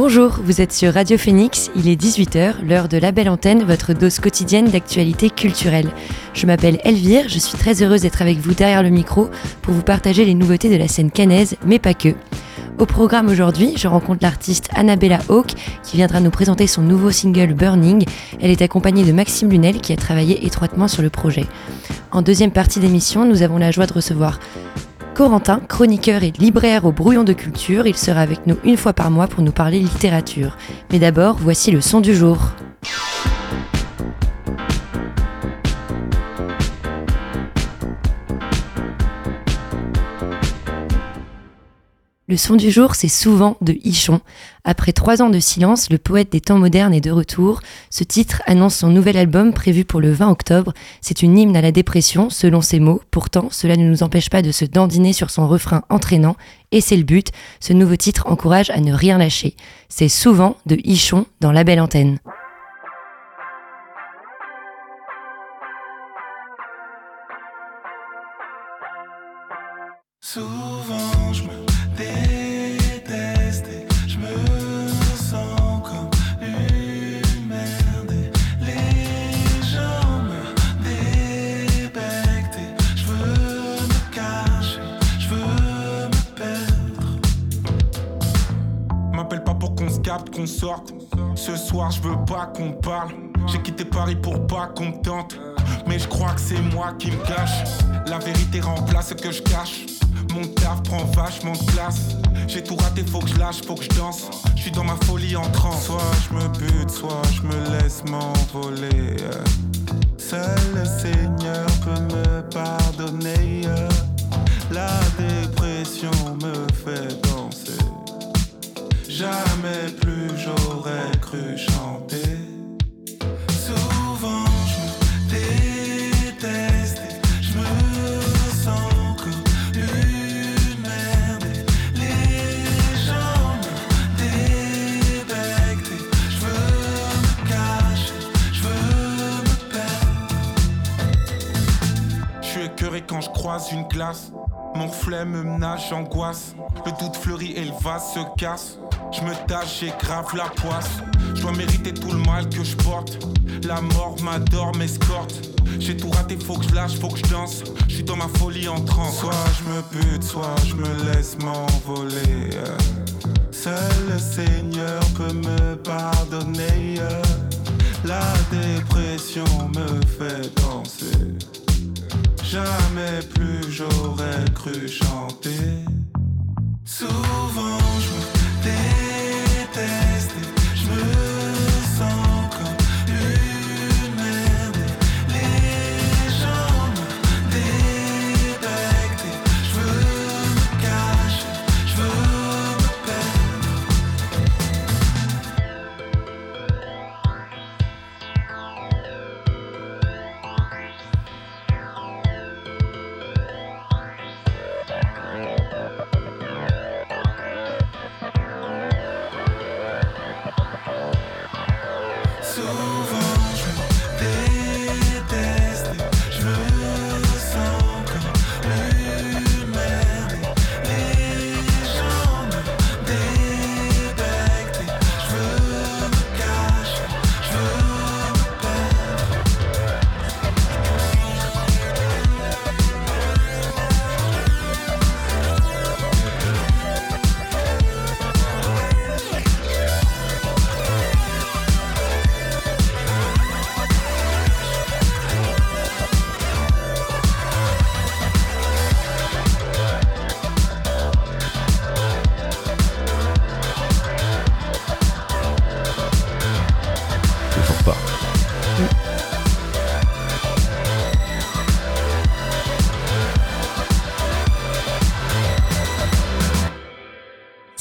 Bonjour, vous êtes sur Radio Phoenix, il est 18h, l'heure de la belle antenne, votre dose quotidienne d'actualité culturelle. Je m'appelle Elvire, je suis très heureuse d'être avec vous derrière le micro pour vous partager les nouveautés de la scène canaise, mais pas que. Au programme aujourd'hui, je rencontre l'artiste Annabella Hawke qui viendra nous présenter son nouveau single Burning. Elle est accompagnée de Maxime Lunel qui a travaillé étroitement sur le projet. En deuxième partie d'émission, nous avons la joie de recevoir Corentin, chroniqueur et libraire au Brouillon de Culture, il sera avec nous une fois par mois pour nous parler littérature. Mais d'abord, voici le son du jour. Le son du jour, c'est souvent de Ichon. Après trois ans de silence, le poète des temps modernes est de retour. Ce titre annonce son nouvel album prévu pour le 20 octobre. C'est une hymne à la dépression, selon ses mots. Pourtant, cela ne nous empêche pas de se dandiner sur son refrain entraînant. Et c'est le but. Ce nouveau titre encourage à ne rien lâcher. C'est souvent de Ichon dans la belle antenne. Sorte. Ce soir, je veux pas qu'on parle. J'ai quitté Paris pour pas qu'on tente. Mais je crois que c'est moi qui me cache. La vérité remplace ce que je cache. Mon taf prend vachement de place. J'ai tout raté, faut que je lâche, faut que je danse. Je suis dans ma folie en transe. Soit je me bute, soit je me laisse m'envoler. Seul le Seigneur peut me pardonner. La dépression me fait. Jamais plus j'aurais cru chanter. Souvent je me déteste, je me sens comme une merde. Les gens me débectent, je veux me cacher, je veux me perdre. Je suis écœuré quand je croise une classe. Mon reflet me nage angoisse. Le doute fleurit et le vase se casse. Je me tâche, j'ai grave la poisse. Je dois mériter tout le mal que je porte. La mort m'adore, m'escorte. J'ai tout raté, faut que je lâche, faut que je danse. Je suis dans ma folie en transe. Soit je me bute, soit je me laisse m'envoler. Seul le Seigneur peut me pardonner. La dépression me fait danser. Jamais plus j'aurais cru chanter. Souvent je me déteste,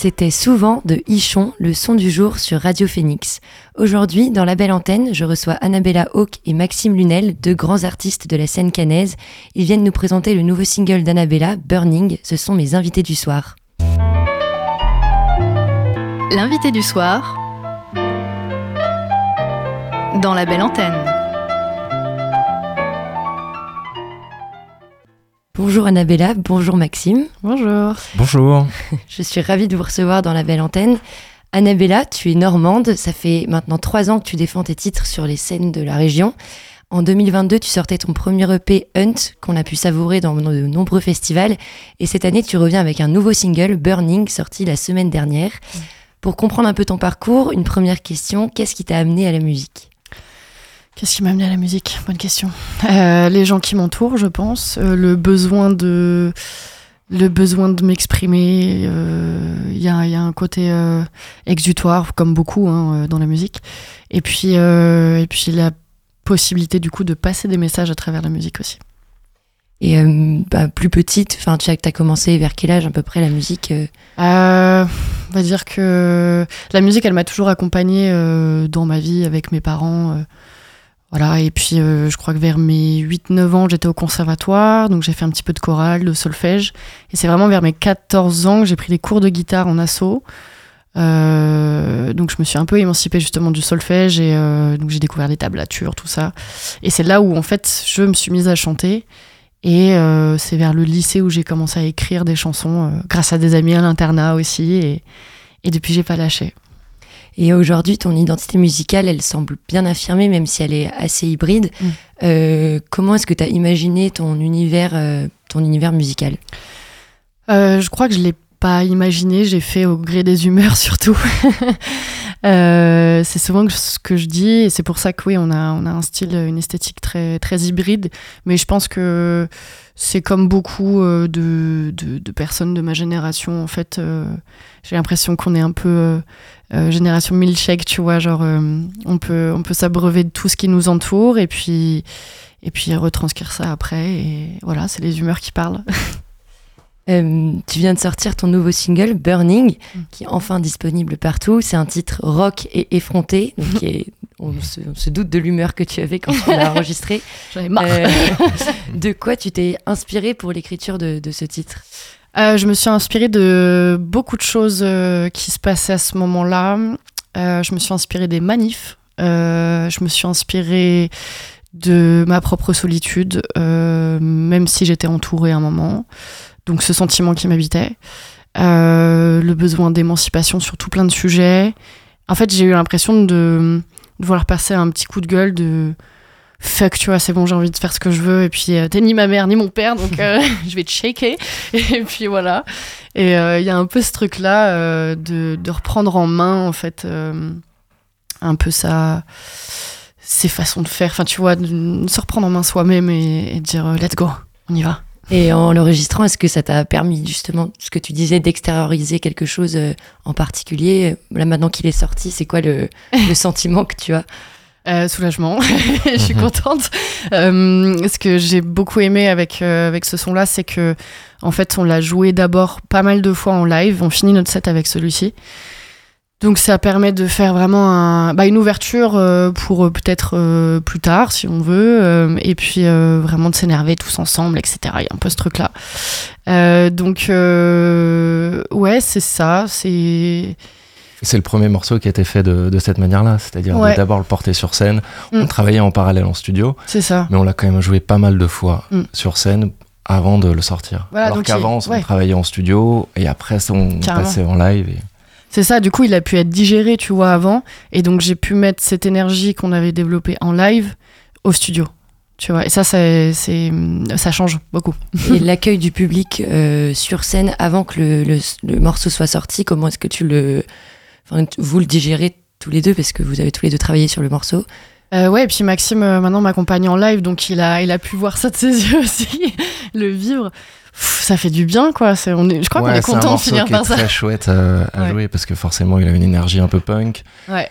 C'était souvent de Ichon, le son du jour sur Radio Phoenix. Aujourd'hui, dans la belle antenne, je reçois Annabella Hawk et Maxime Lunel, deux grands artistes de la scène canaise. Ils viennent nous présenter le nouveau single d'Annabella, Burning. Ce sont mes invités du soir. L'invité du soir dans la belle antenne. Bonjour Annabella, bonjour Maxime. Bonjour. Bonjour. Je suis ravie de vous recevoir dans la belle antenne. Annabella, tu es normande, ça fait maintenant trois ans que tu défends tes titres sur les scènes de la région. En 2022, tu sortais ton premier EP Hunt, qu'on a pu savourer dans de nombreux festivals. Et cette année, tu reviens avec un nouveau single, Burning, sorti la semaine dernière. Pour comprendre un peu ton parcours, une première question, qu'est-ce qui t'a amené à la musique? Qu'est-ce qui m'a amené à la musique? Bonne question. Euh, les gens qui m'entourent, je pense. Euh, le besoin de le besoin de m'exprimer. Il euh, y, a, y, a, un côté exutoire, comme beaucoup hein, dans la musique. Et puis, et puis la possibilité du coup de passer des messages à travers la musique aussi. Et bah, plus petite, enfin, tu as, as commencé vers quel âge à peu près la musique On va dire que la musique, elle m'a toujours accompagnée dans ma vie avec mes parents. Voilà, et puis euh, je crois que vers mes 8-9 ans, j'étais au conservatoire, donc j'ai fait un petit peu de chorale, de solfège. Et c'est vraiment vers mes 14 ans que j'ai pris des cours de guitare en assaut. Euh, donc je me suis un peu émancipée justement du solfège et euh, donc j'ai découvert les tablatures, tout ça. Et c'est là où en fait je me suis mise à chanter. Et c'est vers le lycée où j'ai commencé à écrire des chansons grâce à des amis à l'internat aussi. Et, et depuis j'ai pas lâché. Et aujourd'hui, ton identité musicale, elle semble bien affirmée, même si elle est assez hybride. Mm. Euh, comment est-ce que tu as imaginé ton univers, euh, ton univers musical? Euh, Je crois que je l'ai pas imaginé, j'ai fait au gré des humeurs surtout. c'est souvent ce que je dis, et c'est pour ça que oui, on a, on a un style, une esthétique très, très hybride, mais je pense que c'est comme beaucoup de, de, de, personnes de ma génération, en fait, j'ai l'impression qu'on est un peu euh, génération milkshake, tu vois, genre euh, on peut on peut s'abreuver de tout ce qui nous entoure et puis et puis retranscrire ça après et voilà, c'est les humeurs qui parlent. Euh, tu viens de sortir ton nouveau single Burning, mm. qui est enfin disponible partout. C'est un titre rock et effronté, donc on, se, doute de l'humeur que tu avais quand tu l'as enregistré. J'en ai marre. de quoi tu t'es inspiré pour l'écriture de, de, ce titre? Euh, je me suis inspirée de beaucoup de choses euh, qui se passaient à ce moment-là. Euh, je me suis inspirée des manifs. je me suis inspirée de ma propre solitude, même si j'étais entourée à un moment. Donc ce sentiment qui m'habitait. le besoin d'émancipation sur tout plein de sujets. En fait, j'ai eu l'impression de, de vouloir passer un petit coup de gueule de fuck, tu vois, c'est bon, j'ai envie de faire ce que je veux. Et puis, euh, t'es ni ma mère ni mon père, donc euh, je vais te shaker. Et puis voilà. Et il euh, y a un peu ce truc-là de, de, reprendre en main, en fait, un peu ça, ses façons de faire. Enfin, tu vois, de se reprendre en main soi-même et, dire let's go, on y va. Et en l'enregistrant, est-ce que ça t'a permis justement, ce que tu disais, d'extérioriser quelque chose en particulier? Là, maintenant qu'il est sorti, c'est quoi le, le sentiment que tu as? Euh, soulagement, je suis mhm. contente. Euh, ce que j'ai beaucoup aimé avec, euh, avec ce son-là, c'est que en fait, on l'a joué d'abord pas mal de fois en live. On finit notre set avec celui-ci. Donc ça permet de faire vraiment un, bah, une ouverture pour peut-être plus tard, si on veut, et puis vraiment de s'énerver tous ensemble, etc. Il y a un peu ce truc-là. donc ouais, c'est ça. C'est c'est le premier morceau qui a été fait de, cette manière-là, c'est-à-dire d'abord le porter sur scène. On mm. travaillait en parallèle en studio, c'est ça. Mais on l'a quand même joué pas mal de fois mm. sur scène avant de le sortir. Alors qu'avant, on travaillait en studio et après, on passait en live. C'est ça, du coup, il a pu être digéré, tu vois, avant. Et donc, j'ai pu mettre cette énergie qu'on avait développée en live au studio. Tu vois, et ça, c'est, ça change beaucoup. Et l'accueil du public euh, sur scène avant que le morceau soit sorti, comment est-ce que tu le, vous le digérez tous les deux parce que vous avez tous les deux travaillé sur le morceau? Euh, ouais, et puis Maxime euh, maintenant m'accompagne en live, donc il a, il a pu voir ça de ses yeux aussi, le vivre. ça fait du bien, quoi. C'est, on est, je crois qu'on est content de finir par ça. C'est très chouette euh, à, jouer parce que forcément il a une énergie un peu punk. Ouais.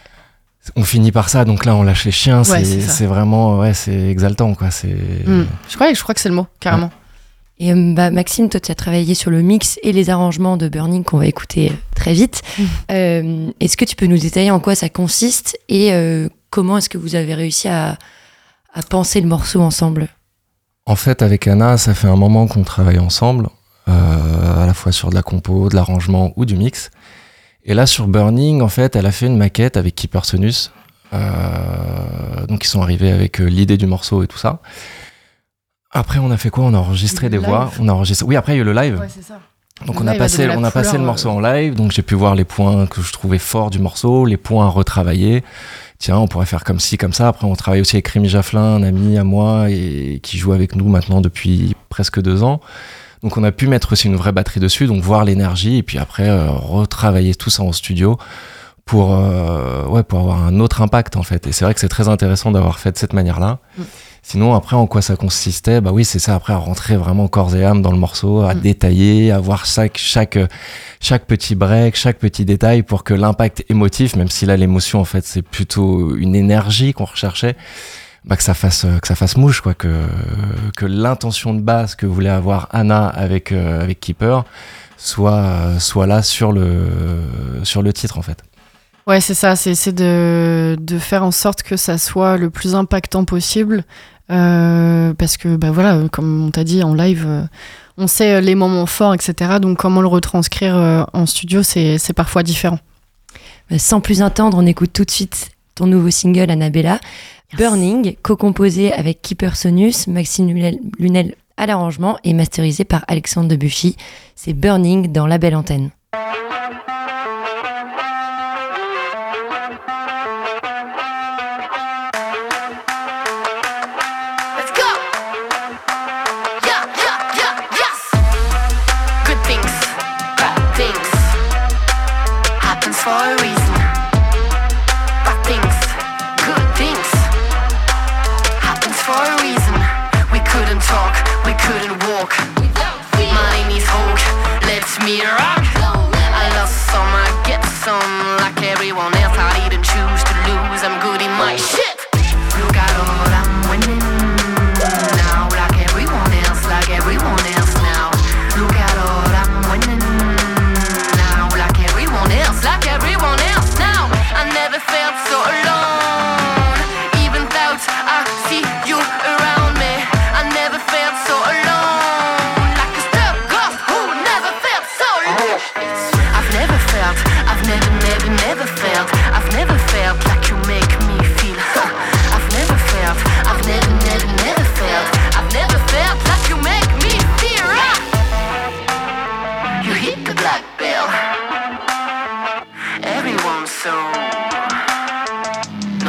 On finit par ça, donc là on lâche les chiens. c'est, vraiment, ouais, c'est exaltant, quoi. C'est. Hmm. Je crois, je crois que c'est le mot, carrément. Et bah, Maxime, toi, tu as travaillé sur le mix et les arrangements de Burning qu'on va écouter très vite. Mm. est-ce que tu peux nous détailler en quoi ça consiste et comment est-ce que vous avez réussi à, à penser le morceau ensemble? En fait, avec Anna, ça fait un moment qu'on travaille ensemble, à la fois sur de la compo, de l'arrangement ou du mix. Et là, sur Burning, en fait, elle a fait une maquette avec Keeper Sonus. Euh, donc, ils sont arrivés avec euh, l'idée du morceau et tout ça. Après, on a fait quoi? On a enregistré des voix. On a enregistré. Oui, après, il y a eu le live. Ouais, ça. Donc, on a, passé, on a passé le morceau en live. Donc, j'ai pu voir les points que je trouvais forts du morceau, les points à retravailler. Tiens, on pourrait faire comme ci, comme ça. Après, on travaille aussi avec Rémi Jafflin, un ami à moi, et qui joue avec nous maintenant depuis presque deux ans. Donc on a pu mettre aussi une vraie batterie dessus, donc voir l'énergie et puis après euh, retravailler tout ça en studio pour euh, ouais pour avoir un autre impact en fait. Et c'est vrai que c'est très intéressant d'avoir fait de cette manière-là. Mm. Sinon après en quoi ça consistait? Bah oui c'est ça après à rentrer vraiment corps et âme dans le morceau, à mm. détailler, à voir chaque chaque chaque petit break, chaque petit détail pour que l'impact émotif, même si là l'émotion en fait c'est plutôt une énergie qu'on recherchait bah, que ça fasse euh, que ça fasse mouche quoi que que l'intention de base que voulait avoir Anna avec euh, avec Keeper soit soit là sur le sur le titre en fait. Ouais, c'est ça, c'est de, de faire en sorte que ça soit le plus impactant possible. Euh, parce que, bah voilà, comme on t'a dit en live, on sait les moments forts, etc. Donc, comment le retranscrire en studio, c'est parfois différent. Sans plus attendre, on écoute tout de suite ton nouveau single, Annabella. Burning, co-composé avec Keeper Sonus, Maxime Lunel à l'arrangement et masterisé par Alexandre Debuchy. C'est Burning dans la belle antenne.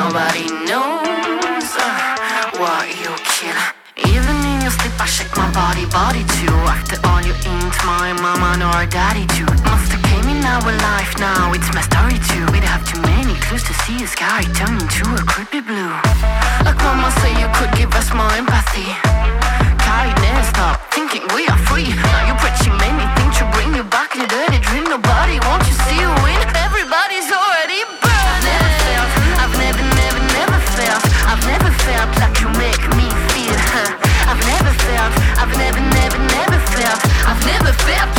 nobody knows uh, what you kill. Even in your sleep, I shake my body, body too. After all, you ain't my mama nor daddy too. Monster came in our life, now it's my story too. We'd have too many clues to see a sky turn into a creepy blue. Like mama said, you could give us more empathy. Kindness, stop thinking we are free. Now you're preaching many things to bring you back in your dirty dream. Nobody wants to see you. Zip.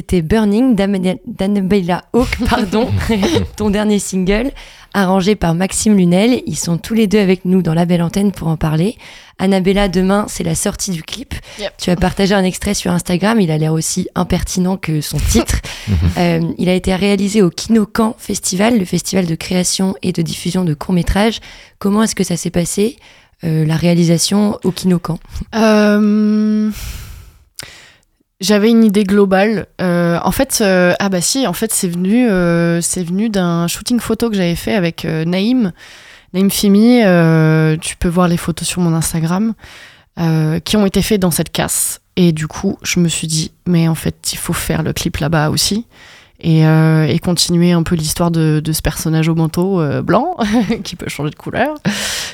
C'était Burning d'Annabella Hawk, pardon, ton dernier single, arrangé par Maxime Lunel. Ils sont tous les deux avec nous dans la belle antenne pour en parler. Annabella, demain, c'est la sortie du clip. Tu as partagé un extrait sur Instagram. Il a l'air aussi impertinent que son titre. Euh, il a été réalisé au Kinokan Festival, le festival de création et de diffusion de courts-métrages. Comment est-ce que ça s'est passé, euh, la réalisation au Kinokan euh... J'avais une idée globale. Euh, en fait, euh, ah bah si, en fait, c'est venu, euh, c'est venu d'un shooting photo que j'avais fait avec Naïm, Naïm Fimi. tu peux voir les photos sur mon Instagram. qui ont été faits dans cette casse. Et du coup, je me suis dit, mais en fait, il faut faire le clip là-bas aussi. Et, et, continuer un peu l'histoire de, ce personnage au manteau blanc qui peut changer de couleur.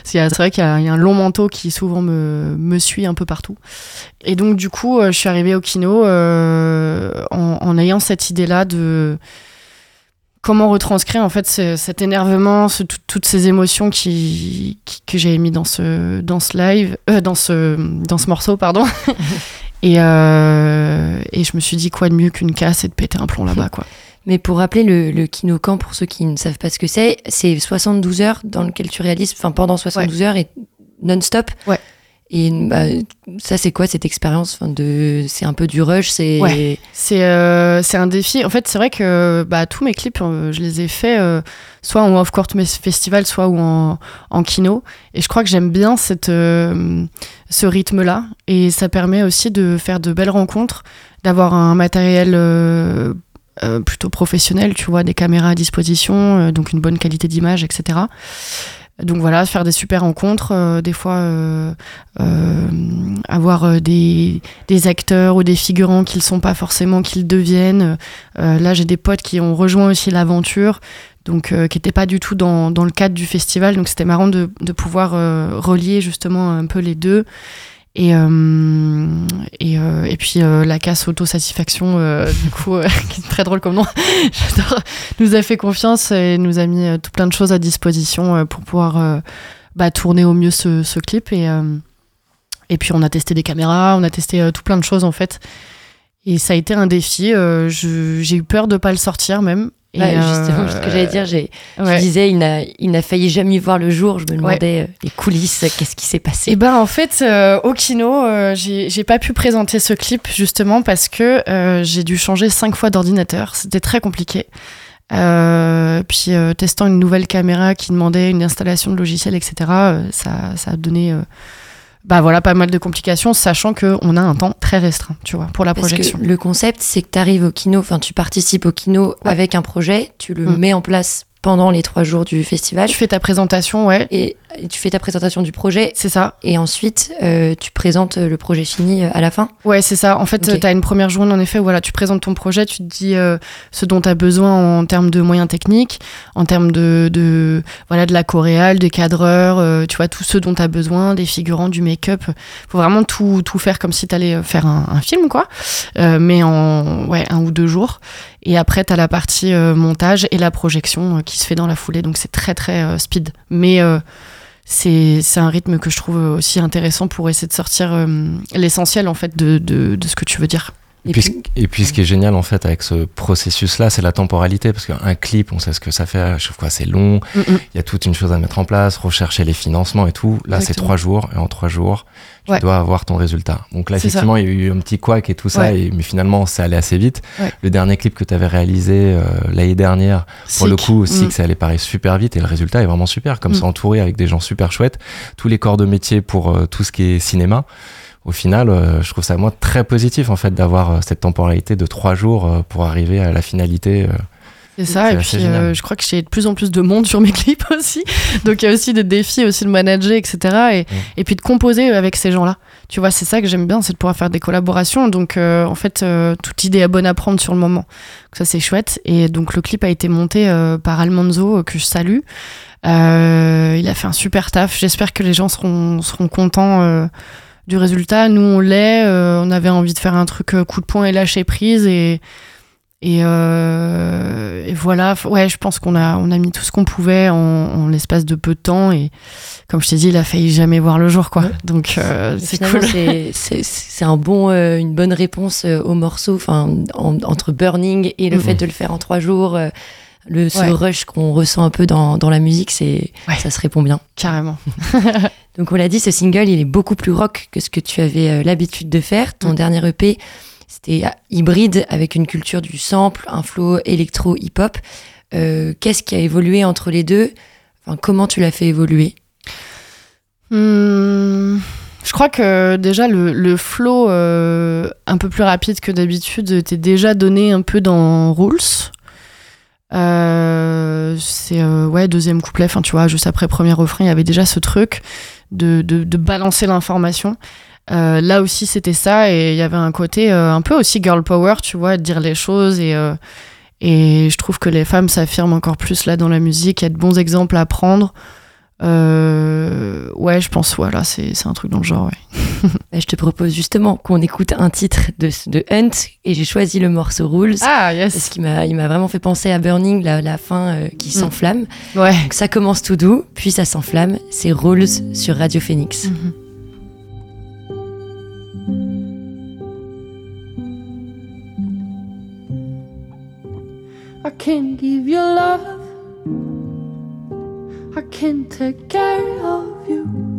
C'est vrai qu'il y, a un long manteau qui souvent me, suit un peu partout. Et donc, du coup, je suis arrivée au kino en, ayant cette idée-là de comment retranscrire en fait cet énervement, toutes ces émotions qui, que j'avais mis dans ce, dans ce live, euh, dans, ce, dans ce morceau, pardon. et, euh, et je me suis dit quoi de mieux qu'une casse et de péter un plomb là-bas, quoi. Mais pour rappeler le, le Kinocan, pour ceux qui ne savent pas ce que c'est, c'est 72 heures dans lequel tu réalises, enfin pendant 72 heures et non-stop. Ouais. Et bah, ça, c'est quoi cette expérience enfin, de... C'est un peu du rush C'est euh, un défi. En fait, c'est vrai que bah, tous mes clips, euh, je les ai faits euh, soit en off-court festival, soit ou en, en, kino. Et je crois que j'aime bien cette, ce rythme-là. Et ça permet aussi de faire de belles rencontres, d'avoir un matériel plutôt professionnel, tu vois, des caméras à disposition, donc une bonne qualité d'image, etc. Donc voilà, faire des super rencontres, euh, des fois euh, euh, avoir des, des, acteurs ou des figurants qu'ils ne sont pas forcément qu'ils deviennent. là, j'ai des potes qui ont rejoint aussi l'aventure, donc qui n'étaient pas du tout dans, dans, le cadre du festival. Donc c'était marrant de, de pouvoir relier justement un peu les deux. Et, euh, et, euh, et, puis euh, la casse autosatisfaction, du coup, qui est très drôle comme nom, j'adore, nous a fait confiance et nous a mis tout plein de choses à disposition pour pouvoir bah, tourner au mieux ce, ce clip. Et, et puis on a testé des caméras, on a testé tout plein de choses en fait. Et ça a été un défi. j'ai eu peur de pas le sortir même. Bah, justement, ce que j'allais dire, j'ai, je disais, il n'a, il n'a failli jamais voir le jour. Je me demandais euh, les coulisses, qu'est-ce qui s'est passé? Et eh ben en fait, euh, au kino, euh, j'ai, j'ai pas pu présenter ce clip justement parce que j'ai dû changer cinq fois d'ordinateur. C'était très compliqué. puis testant une nouvelle caméra qui demandait une installation de logiciel, etc. ça, ça a donné bah voilà, pas mal de complications, sachant qu'on a un temps très restreint, tu vois, pour la Parce projection. Que le concept, c'est que tu arrives au kino, enfin, tu participes au kino avec un projet, tu le mm. mets en place pendant les trois jours du festival. Tu fais ta présentation, ouais. Et, tu fais ta présentation du projet. C'est ça. Et ensuite, euh, tu présentes le projet fini euh, à la fin. Ouais, c'est ça. En fait, tu as une première journée, en effet, où voilà, tu présentes ton projet, tu te dis euh, ce dont tu as besoin en termes de moyens techniques, en termes de, de, voilà, de la choréale, des cadreurs, tu vois, tout ce dont tu as besoin, des figurants, du make-up. faut vraiment tout, tout faire comme si tu allais faire un, un film, quoi. mais en ouais, un ou deux jours. Et après, tu as la partie euh, montage et la projection euh, qui se fait dans la foulée. Donc c'est très très euh, speed. Mais c'est un rythme que je trouve aussi intéressant pour essayer de sortir l'essentiel en fait de, de, de, ce que tu veux dire. Et, puis, et puis, ce qui est génial en fait avec ce processus-là, c'est la temporalité, parce qu'un clip, on sait ce que ça fait chaque fois, c'est long, mm, mm. il y a toute une chose à mettre en place, rechercher les financements et tout. Là, c'est trois jours, et en trois jours, tu dois avoir ton résultat. Donc là, effectivement, il y a eu un petit couac et tout ça, et, mais finalement, c'est allé assez vite. Le dernier clip que tu avais réalisé euh, l'année dernière, pour le coup, aussi, mm. que ça allait paraître super vite, et le résultat est vraiment super, comme c'est entouré avec des gens super chouettes, tous les corps de métier pour euh, tout ce qui est cinéma au final, euh, je trouve ça moi très positif en fait d'avoir euh, cette temporalité de trois jours euh, pour arriver à la finalité. c'est ça, et puis je crois que j'ai de plus en plus de monde sur mes clips aussi. Donc il y a aussi des défis aussi de manager, etc. Et, et puis de composer avec ces gens-là. Tu vois, c'est ça que j'aime bien, c'est de pouvoir faire des collaborations. Donc en fait, toute idée est bonne à prendre sur le moment. ça c'est chouette. Et donc le clip a été monté par Almanzo, que je salue. il a fait un super taf. J'espère que les gens seront, seront contents du résultat. Nous, on l'est. Euh, on avait envie de faire un truc euh, coup de poing et lâcher prise. Et, et, euh, voilà. Ouais, je pense qu'on a, on a mis tout ce qu'on pouvait en, l'espace de peu de temps. Et comme je t'ai dit, il a failli jamais voir le jour. Quoi. Donc, c'est cool. C'est un bon, une bonne réponse au morceau. Enfin, entre Burning et le fait de le faire en trois jours le ce rush qu'on ressent un peu dans, dans la musique, c'est ça se répond bien. Carrément. Donc on l'a dit, ce single, il est beaucoup plus rock que ce que tu avais euh, l'habitude de faire. Ton mm. dernier EP, c'était euh, hybride avec une culture du sample, un flow électro hip-hop. Euh, qu'est-ce qui a évolué entre les deux? Enfin, Comment tu l'as fait évoluer? Hmm, Je crois que déjà le, le flow un peu plus rapide que d'habitude t'est déjà donné un peu dans Rules. Euh, c'est euh, ouais deuxième couplet enfin tu vois juste après premier refrain il y avait déjà ce truc de, de, balancer l'information Euh, là aussi, c'était ça, et il y avait un côté euh, un peu aussi girl power, tu vois, de dire les choses, et, euh, et je trouve que les femmes s'affirment encore plus là dans la musique, il y a de bons exemples à prendre. Euh, ouais, je pense, voilà, c'est un truc dans le genre, ouais. Bah, je te propose justement qu'on écoute un titre de, de Hunt et j'ai choisi le morceau Rules. Ah, Parce yes! qu'il m'a, il m'a vraiment fait penser à Burning, la, la fin euh, qui Mm. s'enflamme. Ouais. Donc ça commence tout doux, puis ça s'enflamme. C'est Rules sur Radio Phoenix. Mhm. I can give you love. I can take care of you.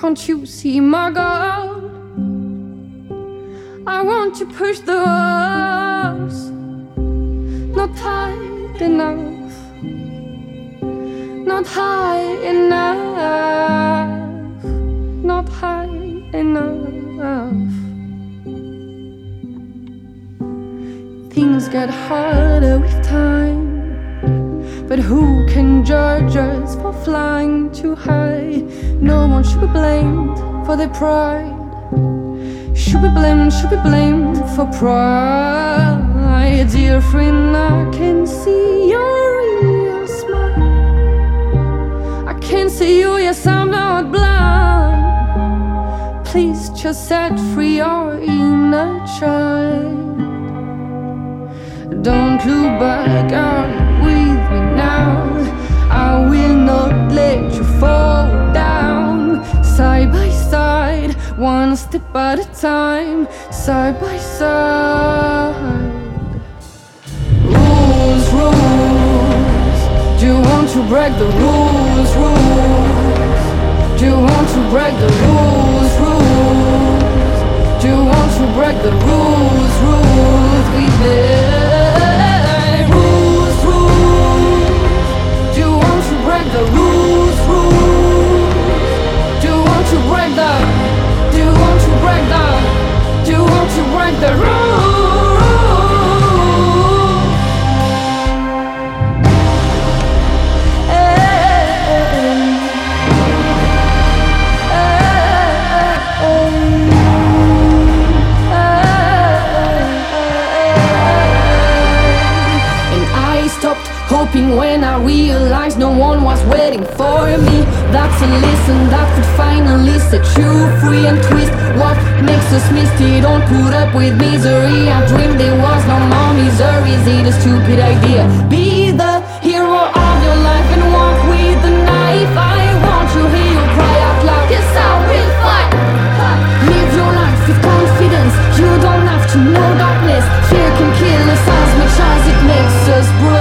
Can't you see my God? I want to push the walls. Not high enough. Not high enough. Not high enough. Things get harder with time. But who can judge us for flying too high? No one should be blamed for their pride. Should be blamed, should be blamed for pride. Dear friend, I can see your real smile. I can see you, yes, I'm not blind. Please just set free your inner child. Don't look back not let you fall down. Side by side, one step at a time. Side by side. Rules, rules. Do you want to break the rules, rules? Do you want to break the rules, rules? Do you want to break the rules, rules we made? The rules, rules? Do you want to break the? Do you want to break the? Do you want to break the rules? Waiting for me. That's a lesson that could finally set you free and twist what makes us misty. Don't put up with misery. I dreamed there was no more misery. Is it a stupid idea? Be the hero of your life and walk with the knife. I want to hear you cry out loud. Yes, I will fight. Live your life with confidence. You don't have to know darkness. Fear can kill us as much as it makes us brave.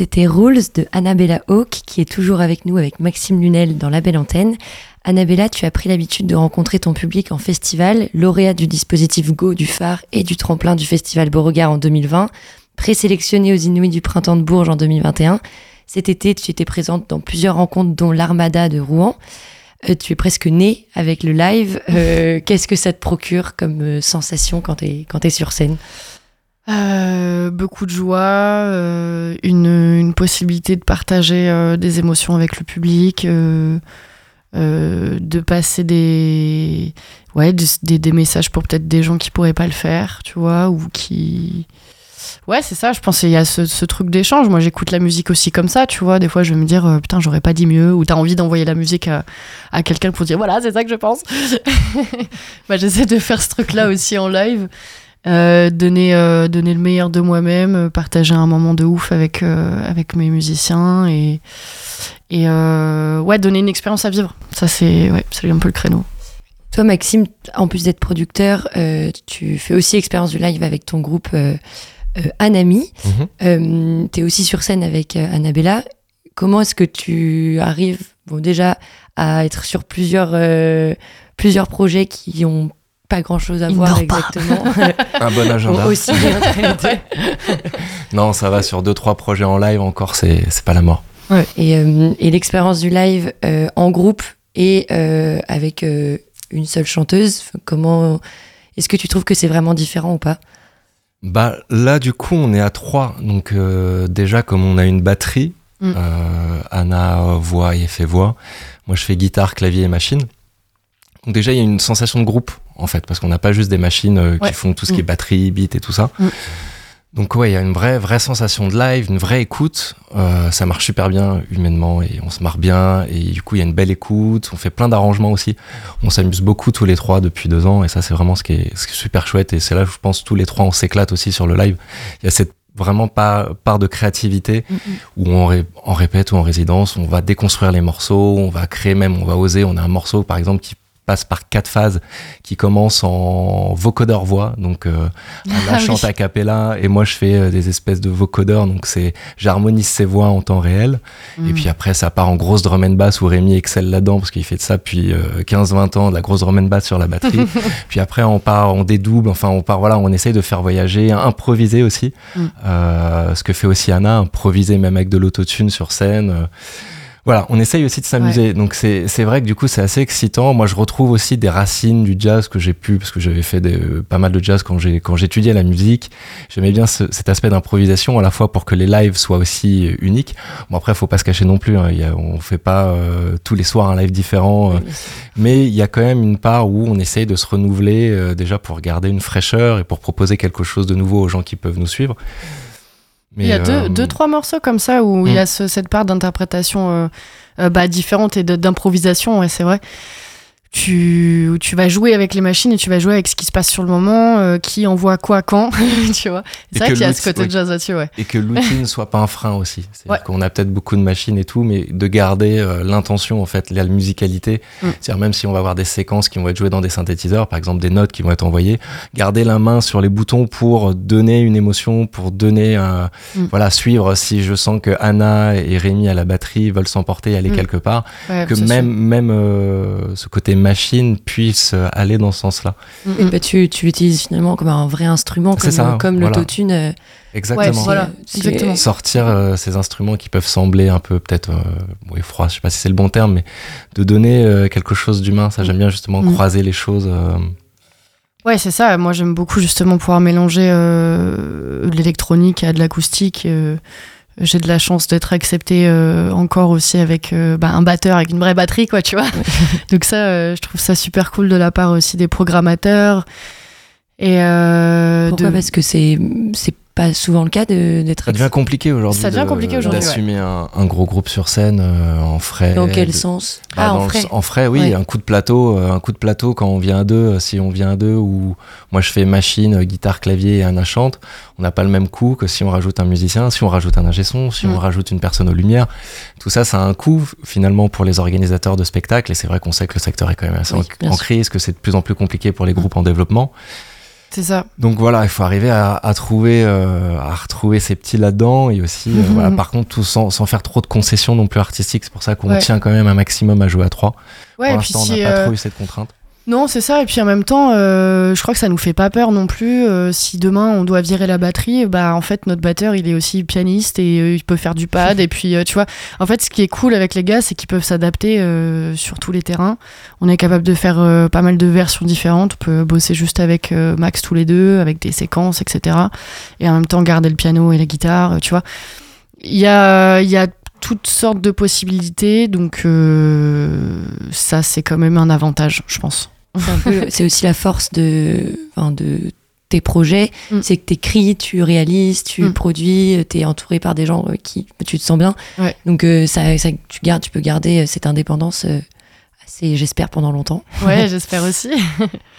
C'était Rules de Annabella Hawke qui est toujours avec nous avec Maxime Lunel dans la belle antenne. Annabella, tu as pris l'habitude de rencontrer ton public en festival, lauréat du dispositif Go du phare et du tremplin du festival Beauregard en 2020, présélectionné aux Inuits du printemps de Bourges en 2021. Cet été, tu étais présente dans plusieurs rencontres, dont l'Armada de Rouen. Euh, tu es presque née avec le live. Euh, Qu'est-ce que ça te procure comme euh, sensation quand tu es sur scène? Euh, beaucoup de joie, euh, une, possibilité de partager euh, des émotions avec le public, de passer des, ouais, des, messages pour peut-être des gens qui pourraient pas le faire, tu vois, ou qui. Ouais, c'est ça, je pense qu'il y a ce, truc d'échange. Moi, j'écoute la musique aussi comme ça, tu vois. Des fois, je vais me dire, putain, j'aurais pas dit mieux, ou t'as envie d'envoyer la musique à, à quelqu'un pour dire, voilà, c'est ça que je pense. bah, J'essaie de faire ce truc-là aussi en live. Euh, donner, euh, donner le meilleur de moi-même, euh, partager un moment de ouf avec, euh, avec mes musiciens et, et euh, ouais, donner une expérience à vivre. Ça, c'est ouais, un peu le créneau. Toi, Maxime, en plus d'être producteur, euh, tu fais aussi expérience du live avec ton groupe euh, euh, Anami. Mhm. tu es aussi sur scène avec euh, Annabella. Comment est-ce que tu arrives, bon, déjà, à être sur plusieurs, euh, plusieurs projets qui ont pas grand chose à Il voir exactement Un bon agenda. aussi. Non, ça va sur deux trois projets en live encore, c'est c'est pas la mort. Et, euh, et l'expérience du live euh, en groupe et euh, avec euh, une seule chanteuse, comment est-ce que tu trouves que c'est vraiment différent ou pas? Bah là du coup on est à trois, donc euh, déjà comme on a une batterie, Mm. euh, Anna voix et fait voix, moi je fais guitare, clavier et machine. Donc déjà il y a une sensation de groupe en fait parce qu'on n'a pas juste des machines euh, Ouais. qui font tout ce qui Mm. est batterie, beat et tout ça. Mm. Donc ouais il y a une vraie vraie sensation de live, une vraie écoute. Euh, ça marche super bien humainement et on se marre bien et du coup il y a une belle écoute. On fait plein d'arrangements aussi. On s'amuse beaucoup tous les trois depuis deux ans et ça c'est vraiment ce qui est, ce qui est super chouette et c'est là je pense tous les trois on s'éclate aussi sur le live. Il y a cette vraiment pas part de créativité où on ré- en répète ou en résidence, on va déconstruire les morceaux, on va créer même, on va oser. On a un morceau par exemple qui passe par quatre phases, qui commence en vocodeur voix, donc euh, Anna Ah oui. chante a cappella et moi je fais euh, des espèces de vocodeurs, donc c'est j'harmonise ses voix en temps réel. Mm. Et puis après, ça part en grosse drum and bass où Rémi excelle là-dedans parce qu'il fait de ça depuis euh, 15-20 ans, de la grosse drum and bass sur la batterie. puis après, on part, on dédouble, enfin, on part, voilà, on essaye de faire voyager, improviser aussi. Mm. Euh, ce que fait aussi Anna, improviser même avec de l'autotune sur scène. Voilà, on essaye aussi de s'amuser. Donc c'est c'est vrai que du coup, c'est assez excitant. Moi, je retrouve aussi des racines du jazz que j'ai pu, parce que j'avais fait des, euh, pas mal de jazz quand j'ai quand j'étudiais la musique. J'aimais bien ce- cet aspect d'improvisation à la fois pour que les lives soient aussi euh, uniques. Bon après, faut pas se cacher non plus. Hein. Y a- on fait pas euh, tous les soirs un live différent, euh, mais il y a quand même une part où on essaye de se renouveler euh, déjà pour garder une fraîcheur et pour proposer quelque chose de nouveau aux gens qui peuvent nous suivre. Mais, Il y a euh, deux, deux, trois morceaux comme ça où il y a ce- cette part d'interprétation euh, euh, bah, différente et d'improvisation, ouais, c'est vrai. Tu, tu vas jouer avec les machines et tu vas jouer avec ce qui se passe sur le moment, euh, qui envoie quoi quand, tu vois. Et C'est vrai qu'il y a ce côté ouais. de jazz là-dessus, ouais. et que l'outil ne soit pas un frein aussi. C'est Ouais. qu'on a peut-être beaucoup de machines et tout, mais de garder euh, l'intention en fait, la musicalité. Mm. C'est-à-dire même si on va avoir des séquences qui vont être jouées dans des synthétiseurs, par exemple des notes qui vont être envoyées, garder la main sur les boutons pour donner une émotion, pour donner un, Mm. voilà, suivre. Si je sens que Anna et Rémi à la batterie veulent s'emporter, aller Mm. quelque part, Ouais, que même sûr. même euh, ce côté machine puisse euh, aller dans ce sens-là. Mm, mm. bah, tu, tu l'utilises finalement comme un vrai instrument, comme, ça, comme voilà. l'autotune. euh, Exactement. voilà, sortir euh, ces instruments qui peuvent sembler un peu peut-être euh, oui, froids, je sais pas si c'est le bon terme, mais de donner euh, quelque chose d'humain. Ça, j'aime bien justement Mm. croiser les choses. euh, Ouais, c'est ça. Moi, j'aime beaucoup justement pouvoir mélanger euh, de l'électronique à de l'acoustique. euh, j'ai de la chance d'être acceptée euh, encore aussi avec euh, bah, un batteur avec une vraie batterie, quoi, tu vois. Donc ça, euh, je trouve ça super cool de la part aussi des programmateurs. Et euh, Pourquoi de- Parce que c'est c'est pas souvent le cas de- d'être. Ça devient compliqué aujourd'hui. Ça devient de- compliqué aujourd'hui, D'assumer un, un gros groupe sur scène euh, en frais. Dans quel de- sens Bah, Ah, dans en le- frais. en frais, oui, Ouais. un coup de plateau, euh, un coup de plateau quand on vient à deux, si on vient à deux ou moi je fais machine, guitare, clavier et Anna chante, on n'a pas le même coût que si on rajoute un musicien, si on rajoute un ingé son, si Mm. on rajoute une personne aux lumières. Tout ça, ça a un coût finalement pour les organisateurs de spectacles et c'est vrai qu'on sait que le secteur est quand même assez Oui, en, crise, que c'est de plus en plus compliqué pour les groupes en développement. C'est ça. Donc voilà, il faut arriver à, à trouver, euh, à retrouver ces petits là-dedans et aussi, euh, voilà, par contre, tout sans, sans faire trop de concessions non plus artistiques. C'est pour ça qu'on Ouais. tient quand même un maximum à jouer à trois. Ouais, Pour l'instant, on n'a pas euh, trop eu cette contrainte. Non, c'est ça. Et puis en même temps, euh, je crois que ça nous fait pas peur non plus. Euh, si demain on doit virer la batterie, bah en fait notre batteur il est aussi pianiste et euh, il peut faire du pad. et puis tu vois, en fait, ce qui est cool avec les gars, c'est qu'ils peuvent s'adapter sur tous les terrains. On est capable de faire pas mal de versions différentes. On peut bosser juste avec Max tous les deux, avec des séquences, etc. Et en même temps garder le piano et la guitare. tu vois, il y a, y a toutes sortes de possibilités. Donc ça, c'est quand même un avantage, je pense. C'est aussi la force de, de tes projets, mm. c'est que tu écris, tu réalises, tu mm. produis, tu es entouré par des gens euh, qui tu te sens bien. Donc euh, ça, tu, gardes, tu peux garder euh, cette indépendance assez, j'espère, pendant longtemps. Ouais, j'espère aussi.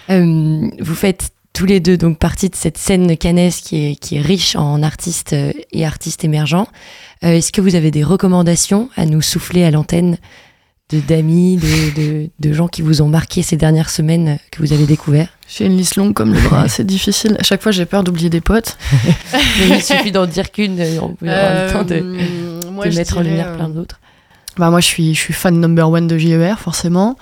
vous faites tous les deux donc partie de cette scène cannaise qui est, qui est riche en artistes et artistes émergents. Est-ce que vous avez des recommandations à nous souffler à l'antenne d'amis, de, de, gens qui vous ont marqué ces dernières semaines que vous avez découvert J'ai une liste longue comme le bras, c'est difficile. À chaque fois, j'ai peur d'oublier des potes. il suffit d'en dire qu'une, on peut avoir le temps de, euh, mettre en lumière plein d'autres. Bah moi, je suis, je suis fan number one de JER, forcément.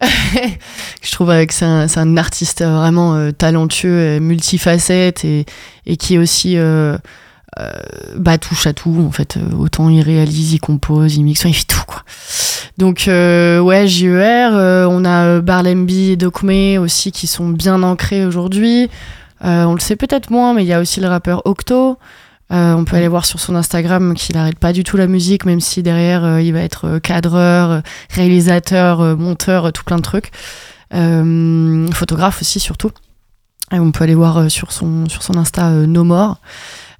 je trouve que c'est un, un, artiste vraiment euh, talentueux, multifacette et, et qui aussi... Euh, euh, bah, touche à tout en fait. Euh, autant il réalise, il compose, il mixe, il fait tout quoi. Donc ouais, JER, on a Barlemby et Dokme aussi qui sont bien ancrés aujourd'hui. on le sait peut-être moins, mais il y a aussi le rappeur Octo. On peut aller voir sur son Instagram qu'il n'arrête pas du tout la musique, même si derrière il va être cadreur, réalisateur, monteur, tout plein de trucs. photographe aussi surtout. Et on peut aller voir sur son, sur son Insta No More.